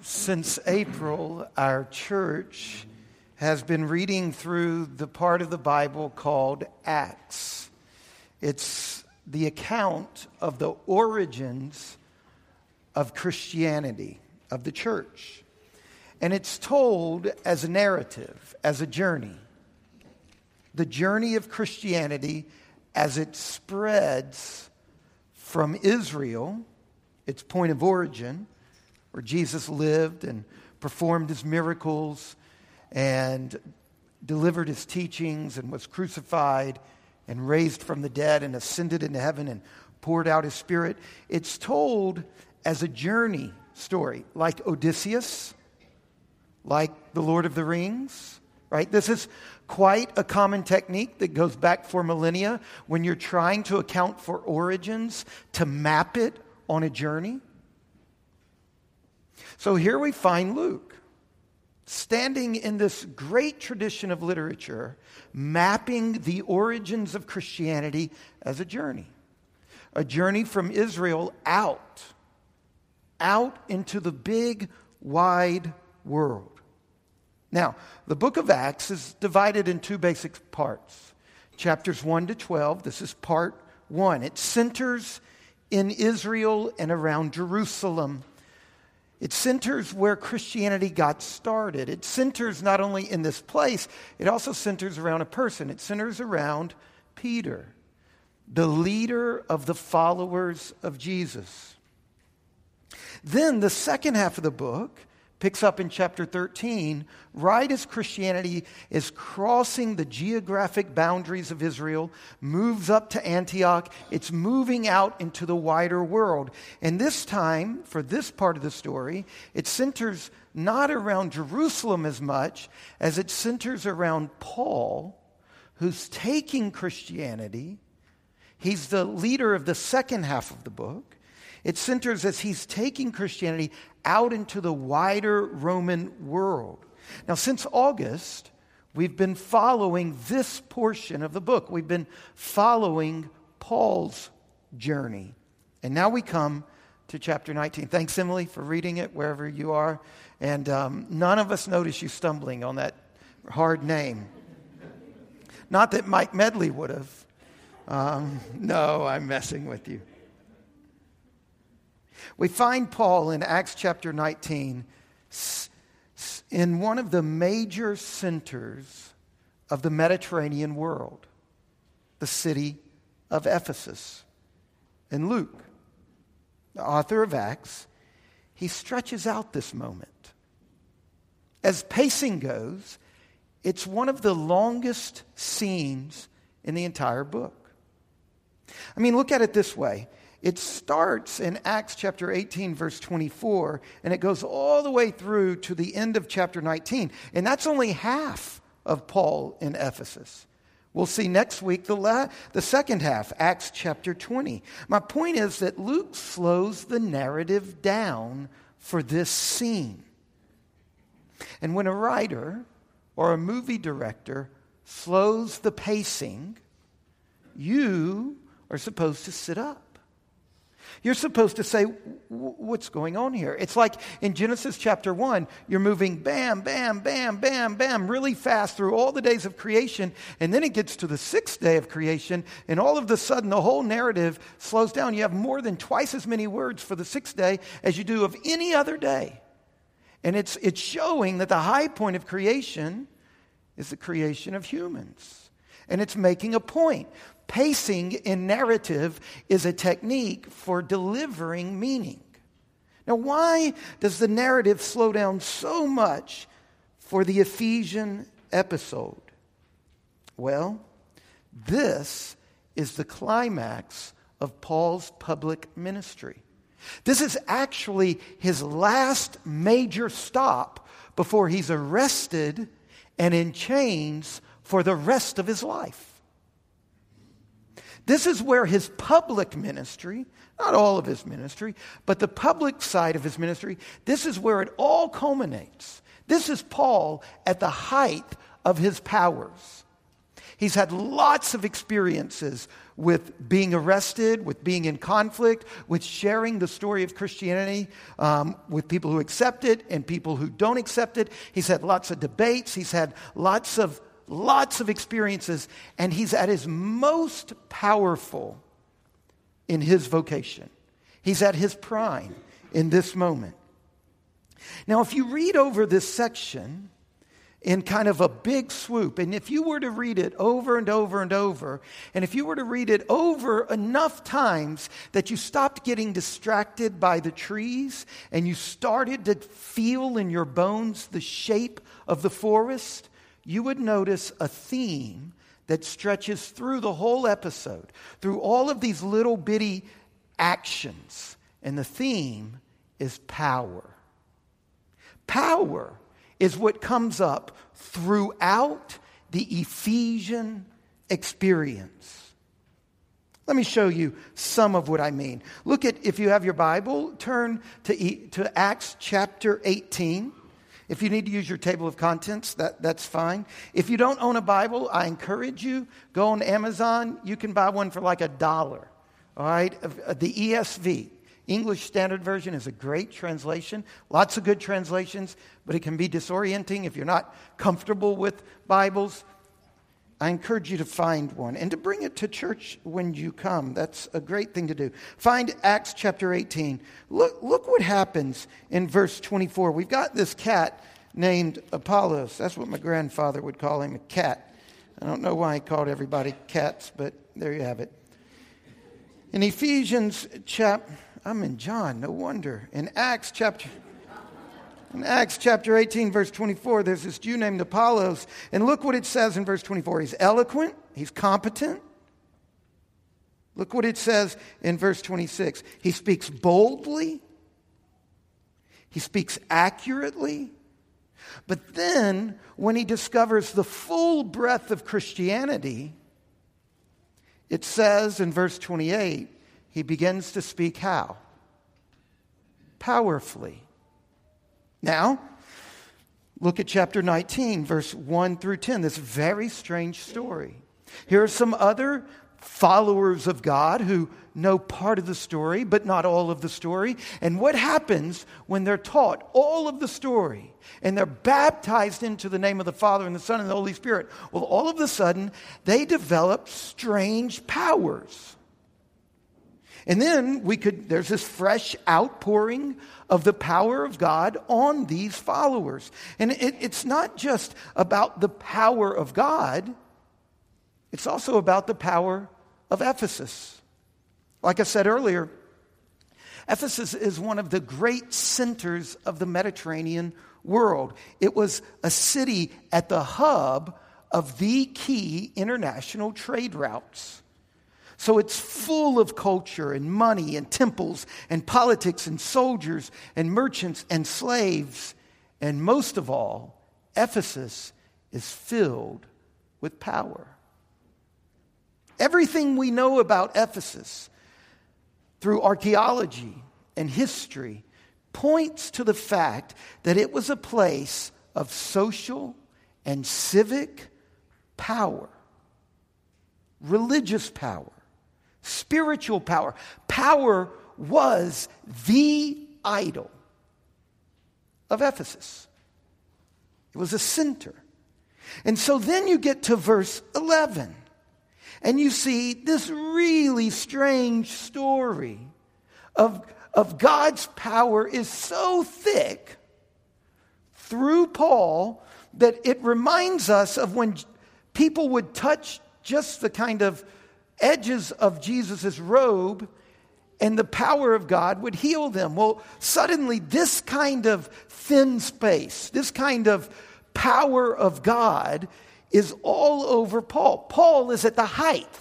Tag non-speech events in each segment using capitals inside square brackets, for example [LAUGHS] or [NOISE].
Since April, our church has been reading through the part of the Bible called Acts. It's the account of the origins of Christianity, of the church. And it's told as a narrative, as a journey. The journey of Christianity as it spreads from Israel, its point of origin, where Jesus lived and performed his miracles and delivered his teachings and was crucified and raised from the dead and ascended into heaven and poured out his spirit. It's told as a journey story, like Odysseus, like the Lord of the Rings, right? This is quite a common technique that goes back for millennia when you're trying to account for origins to map it on a journey. So here we find Luke standing in this great tradition of literature, mapping the origins of Christianity as a journey. A journey from Israel out, out into the big, wide world. Now, the book of Acts is divided in two basic parts. Chapters 1 to 12, this is part 1. It centers in Israel and around Jerusalem it centers where Christianity got started. It centers not only in this place, it also centers around a person. It centers around Peter, the leader of the followers of Jesus. Then the second half of the book picks up in chapter 13, right as Christianity is crossing the geographic boundaries of Israel, moves up to Antioch, it's moving out into the wider world. And this time, for this part of the story, it centers not around Jerusalem as much as it centers around Paul, who's taking Christianity. He's the leader of the second half of the book. It centers as he's taking Christianity out into the wider Roman world. Now, since August, we've been following this portion of the book. We've been following Paul's journey. And now we come to chapter 19. Thanks, Emily, for reading it wherever you are. And um, none of us noticed you stumbling on that hard name. Not that Mike Medley would have. Um, no, I'm messing with you. We find Paul in Acts chapter 19 in one of the major centers of the Mediterranean world, the city of Ephesus. And Luke, the author of Acts, he stretches out this moment. As pacing goes, it's one of the longest scenes in the entire book. I mean, look at it this way it starts in Acts chapter 18, verse 24, and it goes all the way through to the end of chapter 19. And that's only half of Paul in Ephesus. We'll see next week the, la- the second half, Acts chapter 20. My point is that Luke slows the narrative down for this scene. And when a writer or a movie director slows the pacing, you are supposed to sit up. You're supposed to say, What's going on here? It's like in Genesis chapter 1, you're moving bam, bam, bam, bam, bam, really fast through all the days of creation. And then it gets to the sixth day of creation, and all of a sudden the whole narrative slows down. You have more than twice as many words for the sixth day as you do of any other day. And it's, it's showing that the high point of creation is the creation of humans. And it's making a point. Pacing in narrative is a technique for delivering meaning. Now, why does the narrative slow down so much for the Ephesian episode? Well, this is the climax of Paul's public ministry. This is actually his last major stop before he's arrested and in chains for the rest of his life. This is where his public ministry, not all of his ministry, but the public side of his ministry, this is where it all culminates. This is Paul at the height of his powers. He's had lots of experiences with being arrested, with being in conflict, with sharing the story of Christianity um, with people who accept it and people who don't accept it. He's had lots of debates. He's had lots of lots of experiences, and he's at his most powerful in his vocation. He's at his prime in this moment. Now, if you read over this section, in kind of a big swoop. And if you were to read it over and over and over, and if you were to read it over enough times that you stopped getting distracted by the trees and you started to feel in your bones the shape of the forest, you would notice a theme that stretches through the whole episode, through all of these little bitty actions. And the theme is power. Power is what comes up throughout the Ephesian experience. Let me show you some of what I mean. Look at, if you have your Bible, turn to, to Acts chapter 18. If you need to use your table of contents, that, that's fine. If you don't own a Bible, I encourage you, go on Amazon. You can buy one for like a dollar. All right? Uh, the ESV, English Standard Version is a great translation. Lots of good translations, but it can be disorienting if you're not comfortable with Bibles. I encourage you to find one and to bring it to church when you come. That's a great thing to do. Find Acts chapter 18. Look, look what happens in verse 24. We've got this cat named Apollos. That's what my grandfather would call him, a cat. I don't know why he called everybody cats, but there you have it. In Ephesians chapter I'm in John, no wonder. In Acts chapter in Acts chapter 18, verse 24, there's this Jew named Apollos. And look what it says in verse 24. He's eloquent, he's competent. Look what it says in verse 26. He speaks boldly, he speaks accurately. But then, when he discovers the full breadth of Christianity, it says in verse 28 he begins to speak how? Powerfully. Now, look at chapter 19, verse 1 through 10, this very strange story. Here are some other followers of God who know part of the story, but not all of the story. And what happens when they're taught all of the story and they're baptized into the name of the Father and the Son and the Holy Spirit? Well, all of a sudden, they develop strange powers. And then we could, there's this fresh outpouring of the power of God on these followers. And it, it's not just about the power of God, it's also about the power of Ephesus. Like I said earlier, Ephesus is one of the great centers of the Mediterranean world. It was a city at the hub of the key international trade routes. So it's full of culture and money and temples and politics and soldiers and merchants and slaves. And most of all, Ephesus is filled with power. Everything we know about Ephesus through archaeology and history points to the fact that it was a place of social and civic power, religious power spiritual power. Power was the idol of Ephesus, it was a center. And so then you get to verse 11, and you see this really strange story of, of God's power is so thick through Paul that it reminds us of when people would touch just the kind of edges of Jesus' robe and the power of God would heal them. Well, suddenly, this kind of thin space, this kind of power of God is all over Paul. Paul is at the height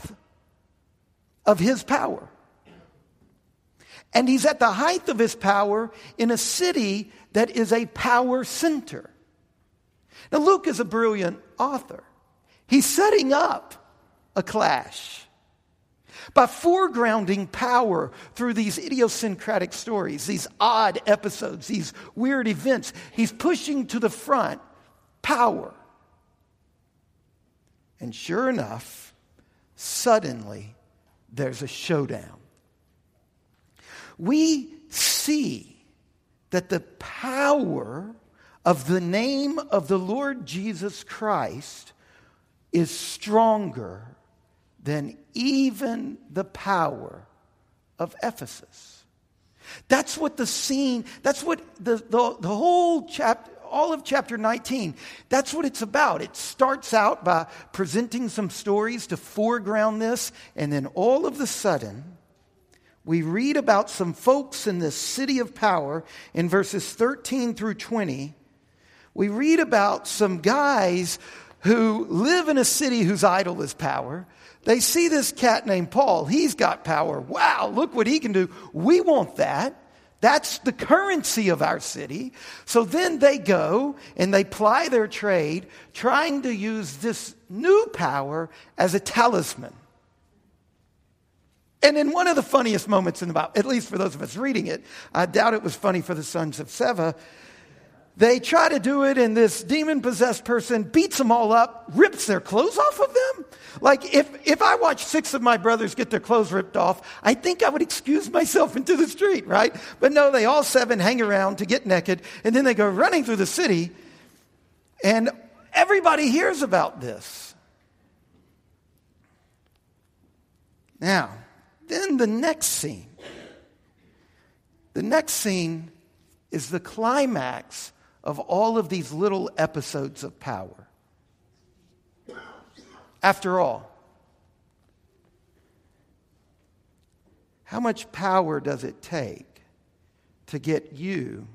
of his power. And he's at the height of his power in a city that is a power center. Now, Luke is a brilliant author. He's setting up a clash by foregrounding power through these idiosyncratic stories, these odd episodes, these weird events. He's pushing to the front power. And sure enough, suddenly there's a showdown. We see that the power of the name of the Lord Jesus Christ is stronger than even the power of Ephesus. That's what the scene, that's what the, the, the whole chapter, all of chapter 19, that's what it's about. It starts out by presenting some stories to foreground this, and then all of a sudden, we read about some folks in this city of power in verses 13 through 20. We read about some guys who live in a city whose idol is power. They see this cat named Paul. He's got power. Wow, look what he can do. We want that. That's the currency of our city. So then they go and they ply their trade, trying to use this new power as a talisman. And in one of the funniest moments in the Bible, at least for those of us reading it, I doubt it was funny for the sons of Sceva, they try to do it, and this demon possessed person beats them all up, rips their clothes off of them. Like, if, if I watch six of my brothers get their clothes ripped off, I think I would excuse myself [LAUGHS] into the street, right? But no, they all seven hang around to get naked, and then they go running through the city, and everybody hears about this. Now, then the next scene. The next scene is the climax of all of these little episodes of power. After all, how much power does it take to get you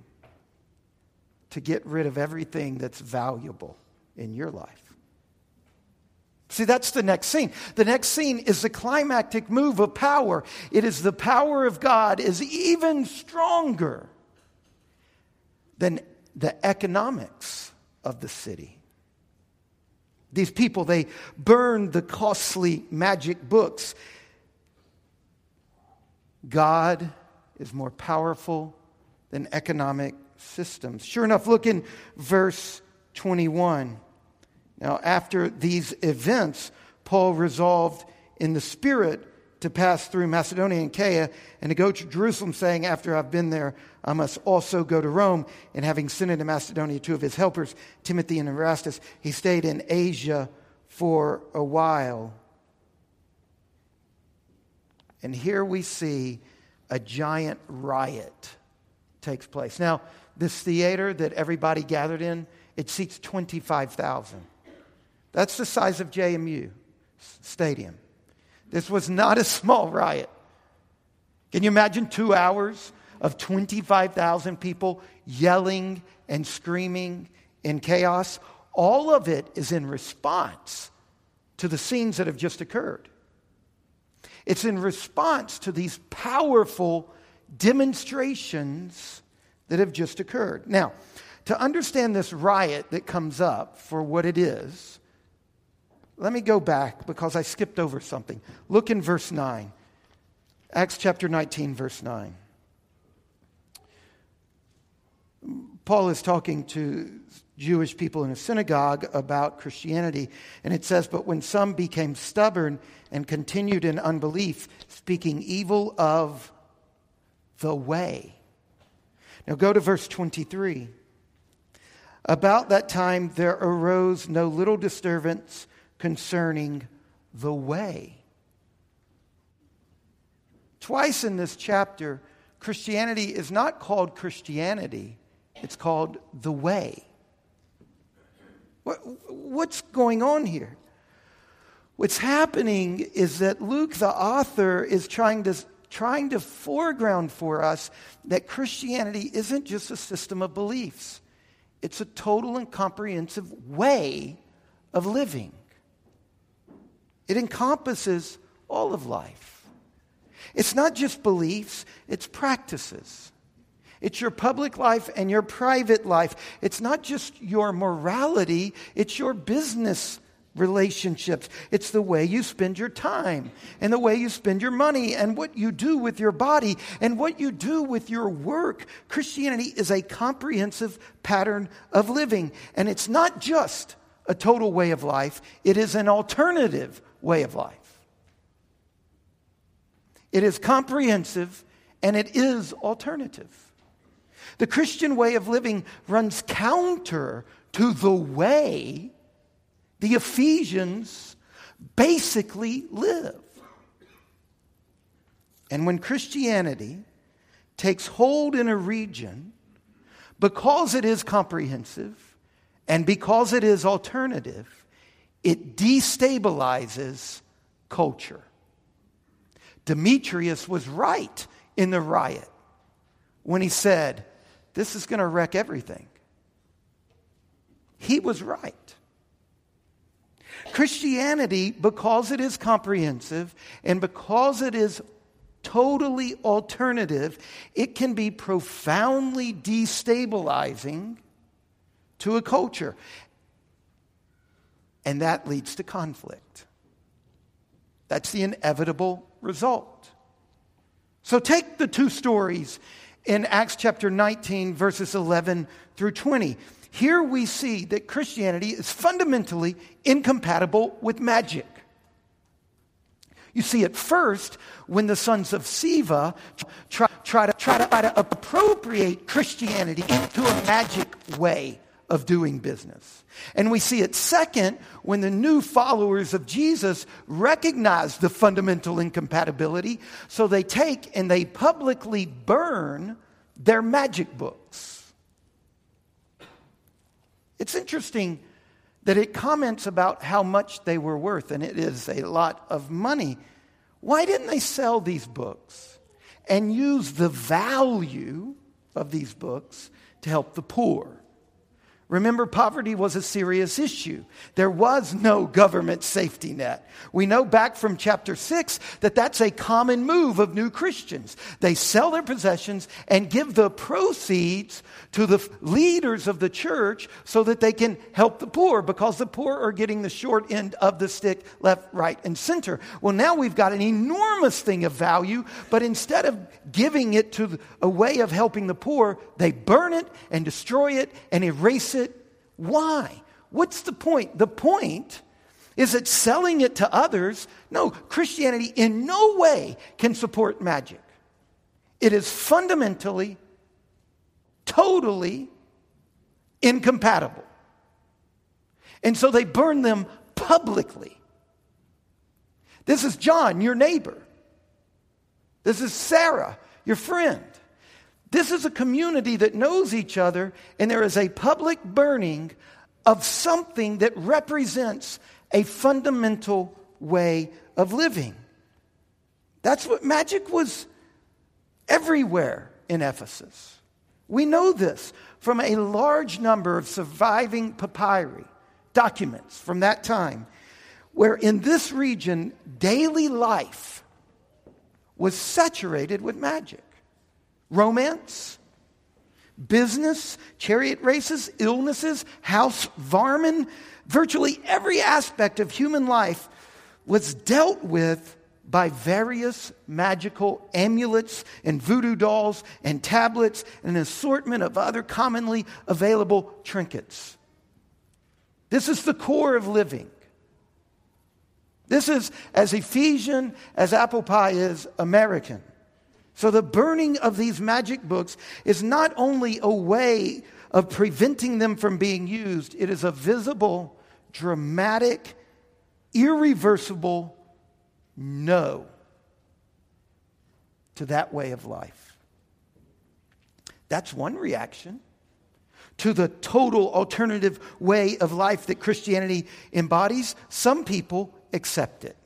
to get rid of everything that's valuable in your life? See, that's the next scene. The next scene is the climactic move of power. It is the power of God is even stronger than the economics of the city. These people, they burned the costly magic books. God is more powerful than economic systems. Sure enough, look in verse 21. Now, after these events, Paul resolved in the Spirit to pass through Macedonia and Achaia and to go to Jerusalem, saying, After I've been there, I must also go to Rome. And having sent into Macedonia two of his helpers, Timothy and Erastus, he stayed in Asia for a while. And here we see a giant riot takes place. Now, this theater that everybody gathered in, it seats 25,000. That's the size of JMU Stadium. This was not a small riot. Can you imagine two hours of 25,000 people yelling and screaming in chaos. All of it is in response to the scenes that have just occurred. It's in response to these powerful demonstrations that have just occurred. Now, to understand this riot that comes up for what it is, let me go back because I skipped over something. Look in verse 9. Acts chapter 19, verse 9. Paul is talking to Jewish people in a synagogue about Christianity, and it says, But when some became stubborn and continued in unbelief, speaking evil of the way. Now go to verse 23. About that time there arose no little disturbance concerning the way. Twice in this chapter, Christianity is not called Christianity it's called the way. What, what's going on here? What's happening is that Luke, the author, is trying to, trying to foreground for us that Christianity isn't just a system of beliefs, it's a total and comprehensive way of living. It encompasses all of life. It's not just beliefs, it's practices. It's your public life and your private life. It's not just your morality, it's your business relationships. It's the way you spend your time and the way you spend your money and what you do with your body and what you do with your work. Christianity is a comprehensive pattern of living, and it's not just a total way of life, it is an alternative way of life. It is comprehensive and it is alternative. The Christian way of living runs counter to the way the Ephesians basically live. And when Christianity takes hold in a region, because it is comprehensive and because it is alternative, it destabilizes culture. Demetrius was right in the riot when he said, This is going to wreck everything. He was right. Christianity, because it is comprehensive and because it is totally alternative, it can be profoundly destabilizing to a culture. And that leads to conflict. That's the inevitable result. So take the two stories in Acts chapter 19, verses 11 through 20. Here we see that Christianity is fundamentally incompatible with magic. You see at first when the sons of Sceva try, try, to, try, to, try to appropriate Christianity into a magic way of doing business. And we see it second when the new followers of Jesus recognize the fundamental incompatibility, so they take and they publicly burn their magic books. It's interesting that it comments about how much they were worth, and it is a lot of money. Why didn't they sell these books and use the value of these books to help the poor? Remember, poverty was a serious issue. There was no government safety net. We know back from chapter 6 that that's a common move of new Christians. They sell their possessions and give the proceeds to the leaders of the church so that they can help the poor because the poor are getting the short end of the stick left, right, and center. Well, now we've got an enormous thing of value, but instead of giving it to a way of helping the poor, they burn it and destroy it and erase it why? What's the point? The point is that selling it to others, no, Christianity in no way can support magic. It is fundamentally, totally incompatible. And so they burn them publicly. This is John, your neighbor. This is Sarah, your friend. This is a community that knows each other, and there is a public burning of something that represents a fundamental way of living. That's what magic was everywhere in Ephesus. We know this from a large number of surviving papyri, documents from that time, where in this region, daily life was saturated with magic romance, business, chariot races, illnesses, house varmin. Virtually every aspect of human life was dealt with by various magical amulets and voodoo dolls and tablets and an assortment of other commonly available trinkets. This is the core of living. This is as Ephesian as apple pie is American. So, the burning of these magic books is not only a way of preventing them from being used, it is a visible, dramatic, irreversible no to that way of life. That's one reaction to the total alternative way of life that Christianity embodies. Some people accept it.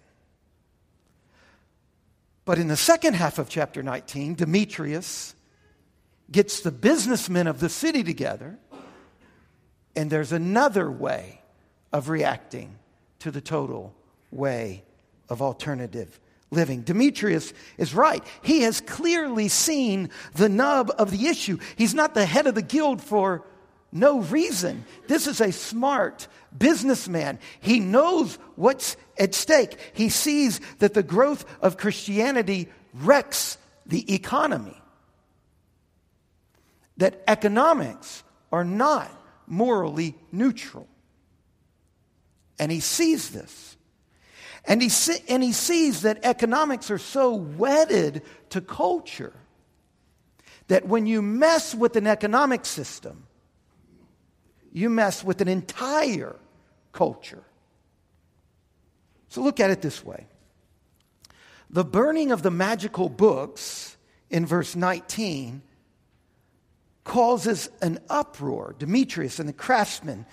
But in the second half of chapter 19, Demetrius gets the businessmen of the city together, and there's another way of reacting to the total way of alternative living. Demetrius is right. He has clearly seen the nub of the issue. He's not the head of the guild for no reason. This is a smart businessman. He knows what's at stake. He sees that the growth of Christianity wrecks the economy, that economics are not morally neutral. And he sees this. And he, see, and he sees that economics are so wedded to culture that when you mess with an economic system, you mess with an entire culture. So look at it this way the burning of the magical books in verse 19 causes an uproar. Demetrius and the craftsmen.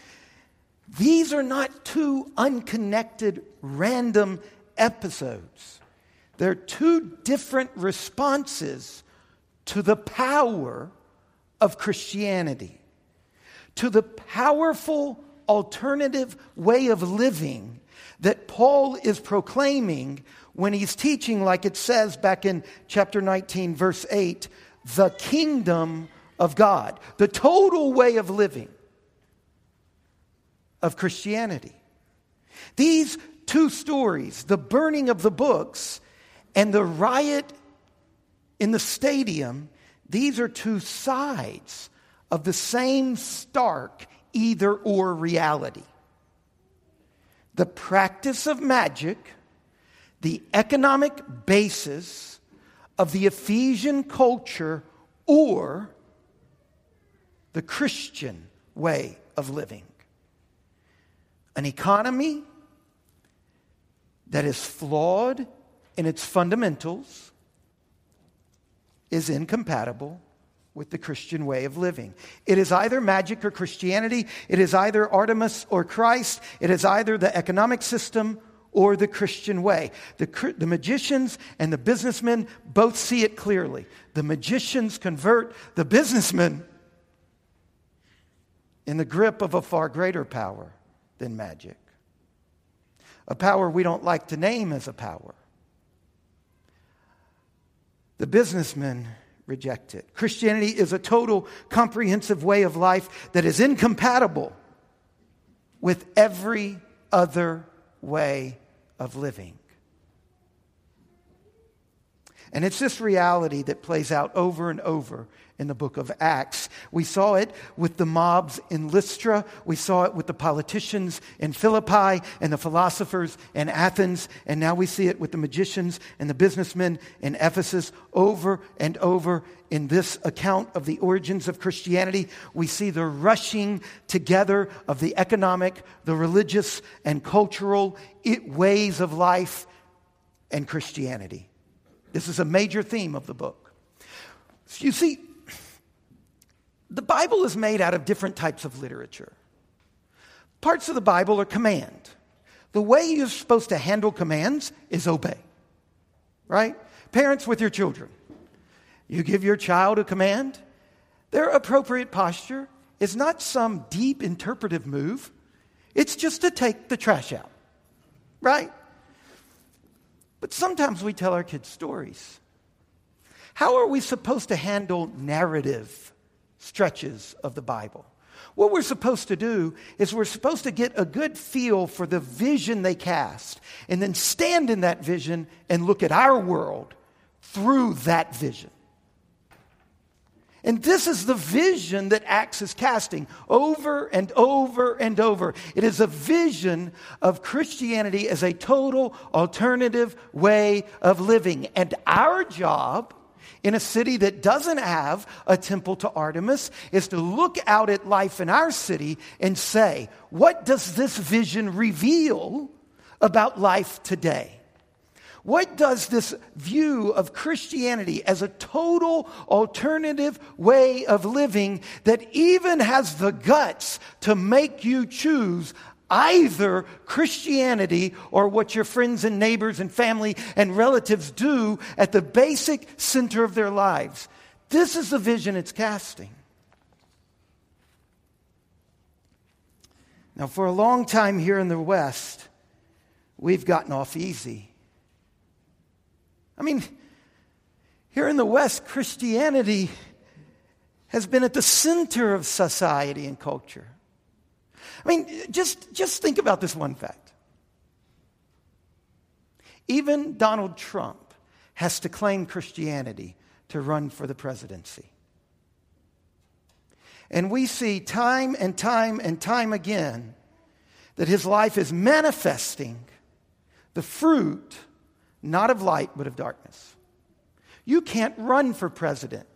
These are not two unconnected, random episodes. They're two different responses to the power of Christianity, to the powerful alternative way of living that Paul is proclaiming when he's teaching, like it says back in chapter 19, verse 8, the kingdom of God, the total way of living of Christianity. These two stories, the burning of the books and the riot in the stadium, these are two sides of the same stark either or reality. The practice of magic, the economic basis of the Ephesian culture, or the Christian way of living. An economy that is flawed in its fundamentals is incompatible with the Christian way of living. It is either magic or Christianity, it is either Artemis or Christ, it is either the economic system or the Christian way. The, the magicians and the businessmen both see it clearly. The magicians convert the businessmen in the grip of a far greater power than magic. A power we don't like to name as a power. The businessmen reject it. Christianity is a total, comprehensive way of life that is incompatible with every other way of living. And it's this reality that plays out over and over in the book of Acts. We saw it with the mobs in Lystra. We saw it with the politicians in Philippi and the philosophers in Athens. And now we see it with the magicians and the businessmen in Ephesus over and over in this account of the origins of Christianity. We see the rushing together of the economic, the religious, and cultural ways of life and Christianity. This is a major theme of the book. You see, the Bible is made out of different types of literature. Parts of the Bible are command. The way you're supposed to handle commands is obey, right? Parents with your children. You give your child a command, their appropriate posture is not some deep interpretive move, it's just to take the trash out, right? But sometimes we tell our kids stories. How are we supposed to handle narrative stretches of the Bible. What we're supposed to do is we're supposed to get a good feel for the vision they cast and then stand in that vision and look at our world through that vision. And this is the vision that Acts is casting over and over and over. It is a vision of Christianity as a total alternative way of living. And our job in a city that doesn't have a temple to Artemis is to look out at life in our city and say, what does this vision reveal about life today? What does this view of Christianity as a total alternative way of living that even has the guts to make you choose either Christianity or what your friends and neighbors and family and relatives do at the basic center of their lives. This is the vision it's casting. Now, for a long time here in the West, we've gotten off easy. I mean, here in the West, Christianity has been at the center of society and culture. I mean, just, just think about this one fact. Even Donald Trump has to claim Christianity to run for the presidency. And we see time and time and time again that his life is manifesting the fruit not of light, but of darkness. You can't run for president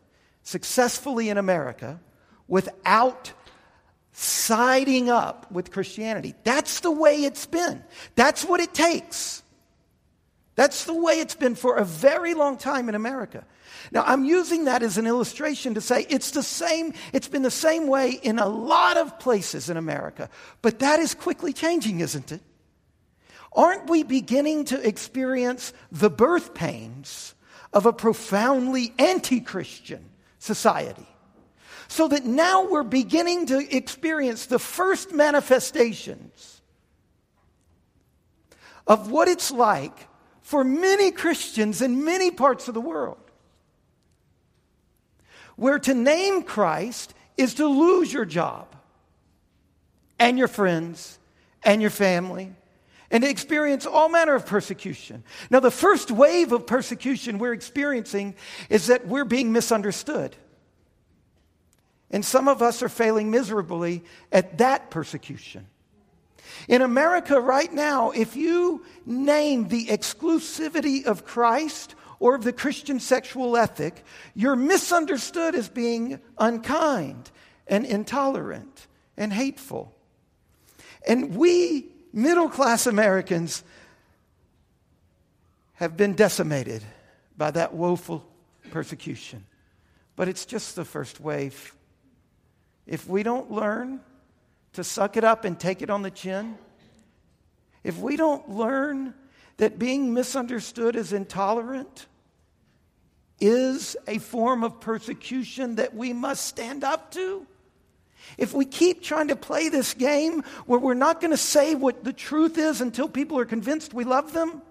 successfully in America without siding up with Christianity. That's the way it's been. That's what it takes. That's the way it's been for a very long time in America. Now, I'm using that as an illustration to say it's the same, it's been the same way in a lot of places in America. But that is quickly changing, isn't it? Aren't we beginning to experience the birth pains of a profoundly anti Christian society? So that now we're beginning to experience the first manifestations of what it's like for many Christians in many parts of the world where to name Christ is to lose your job and your friends and your family and to experience all manner of persecution. Now, the first wave of persecution we're experiencing is that we're being misunderstood. And some of us are failing miserably at that persecution. In America right now, if you name the exclusivity of Christ or of the Christian sexual ethic, you're misunderstood as being unkind and intolerant and hateful. And we, middle class Americans, have been decimated by that woeful persecution. But it's just the first wave. If we don't learn to suck it up and take it on the chin, if we don't learn that being misunderstood as intolerant is a form of persecution that we must stand up to? If we keep trying to play this game where we're not going to say what the truth is until people are convinced we love them,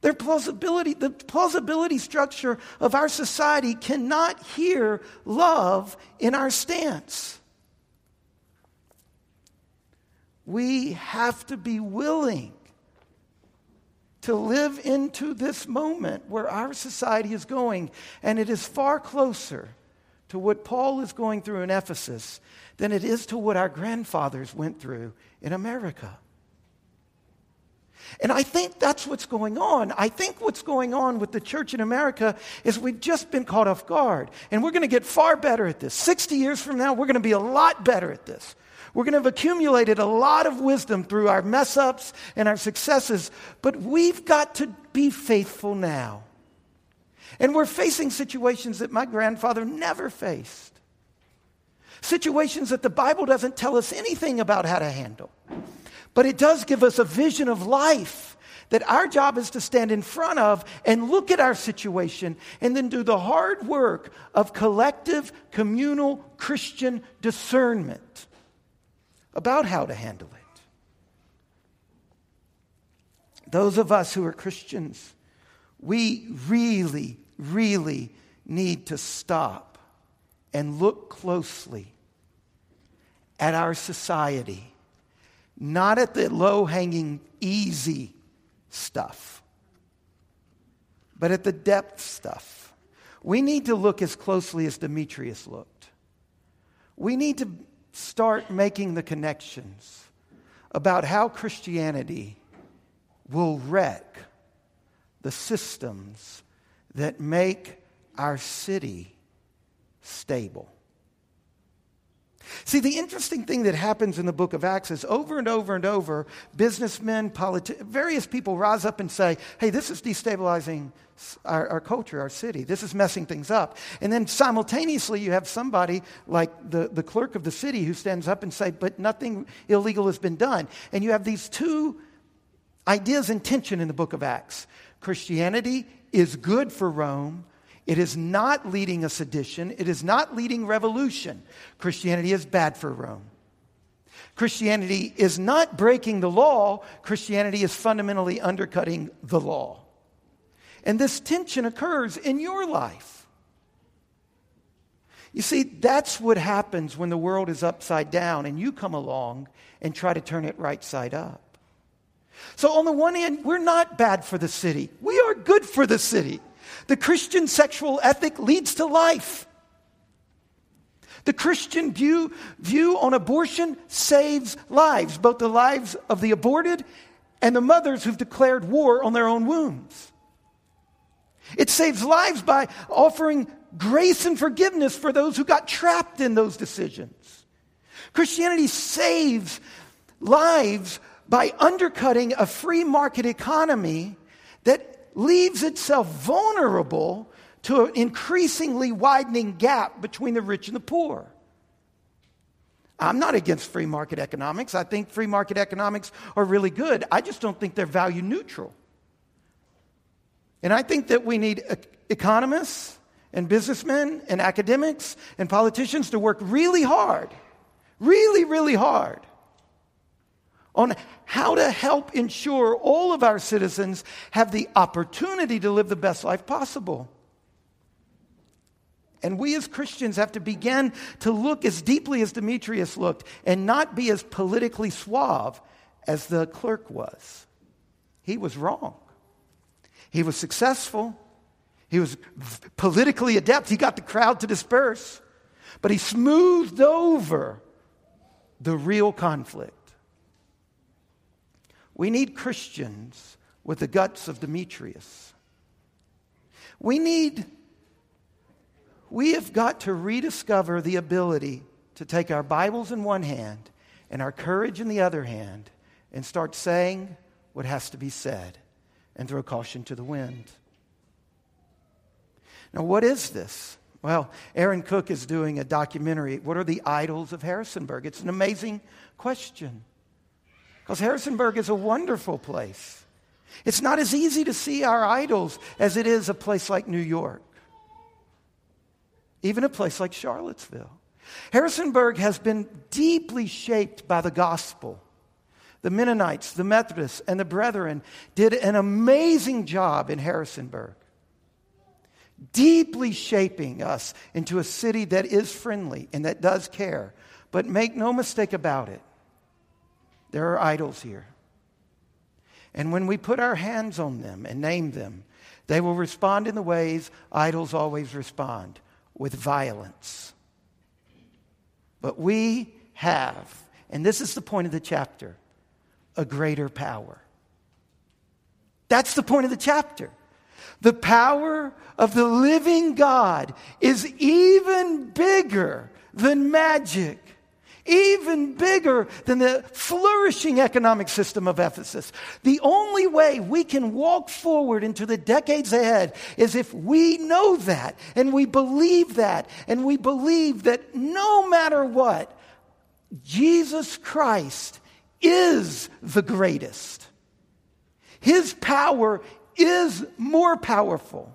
their plausibility, the plausibility structure of our society cannot hear love in our stance. We have to be willing to live into this moment where our society is going, and it is far closer to what Paul is going through in Ephesus than it is to what our grandfathers went through in America. And I think that's what's going on. I think what's going on with the church in America is we've just been caught off guard. And we're going to get far better at this. 60 years from now, we're going to be a lot better at this. We're going to have accumulated a lot of wisdom through our mess ups and our successes, but we've got to be faithful now. And we're facing situations that my grandfather never faced. Situations that the Bible doesn't tell us anything about how to handle. But it does give us a vision of life that our job is to stand in front of and look at our situation and then do the hard work of collective, communal Christian discernment about how to handle it. Those of us who are Christians, we really, really need to stop and look closely at our society, not at the low hanging, easy stuff, but at the depth stuff. We need to look as closely as Demetrius looked. We need to start making the connections about how Christianity will wreck the systems that make our city stable. See, the interesting thing that happens in the book of Acts is over and over and over, businessmen, politi- various people rise up and say, hey, this is destabilizing our, our, culture, our city. This is messing things up. And then simultaneously, you have somebody like the, the clerk of the city who stands up and say, but nothing illegal has been done. And you have these two ideas in tension in the book of Acts. Christianity is good for Rome, it is not leading a sedition. It is not leading revolution. Christianity is bad for Rome. Christianity is not breaking the law. Christianity is fundamentally undercutting the law. And this tension occurs in your life. You see, that's what happens when the world is upside down and you come along and try to turn it right side up. So, on the one hand, we're not bad for the city, we are good for the city. The Christian sexual ethic leads to life. The Christian view, view on abortion saves lives, both the lives of the aborted and the mothers who've declared war on their own wombs. It saves lives by offering grace and forgiveness for those who got trapped in those decisions. Christianity saves lives by undercutting a free market economy that leaves itself vulnerable to an increasingly widening gap between the rich and the poor. I'm not against free market economics. I think free market economics are really good. I just don't think they're value neutral. And I think that we need economists and businessmen and academics and politicians to work really hard, really, really hard on how to help ensure all of our citizens have the opportunity to live the best life possible. And we as Christians have to begin to look as deeply as Demetrius looked and not be as politically suave as the clerk was. He was wrong. He was successful. He was politically adept. He got the crowd to disperse. But he smoothed over the real conflict. We need Christians with the guts of Demetrius. We need we have got to rediscover the ability to take our Bibles in one hand and our courage in the other hand and start saying what has to be said and throw caution to the wind. Now, what is this? Well, Aaron Cook is doing a documentary. What are the idols of Harrisonburg? It's an amazing question. Because Harrisonburg is a wonderful place. It's not as easy to see our idols as it is a place like New York even a place like Charlottesville. Harrisonburg has been deeply shaped by the gospel. The Mennonites, the Methodists, and the Brethren did an amazing job in Harrisonburg, deeply shaping us into a city that is friendly and that does care. But make no mistake about it, there are idols here. And when we put our hands on them and name them, they will respond in the ways idols always respond with violence. But we have, and this is the point of the chapter, a greater power. That's the point of the chapter. The power of the living God is even bigger than magic even bigger than the flourishing economic system of Ephesus. The only way we can walk forward into the decades ahead is if we know that and we believe that and we believe that no matter what, Jesus Christ is the greatest. His power is more powerful.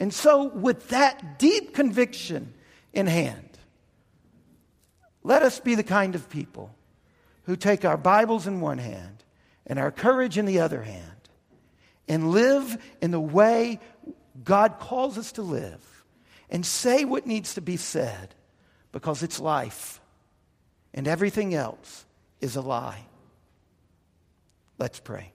And so, with that deep conviction in hand, let us be the kind of people who take our Bibles in one hand and our courage in the other hand and live in the way God calls us to live and say what needs to be said because it's life and everything else is a lie. Let's pray.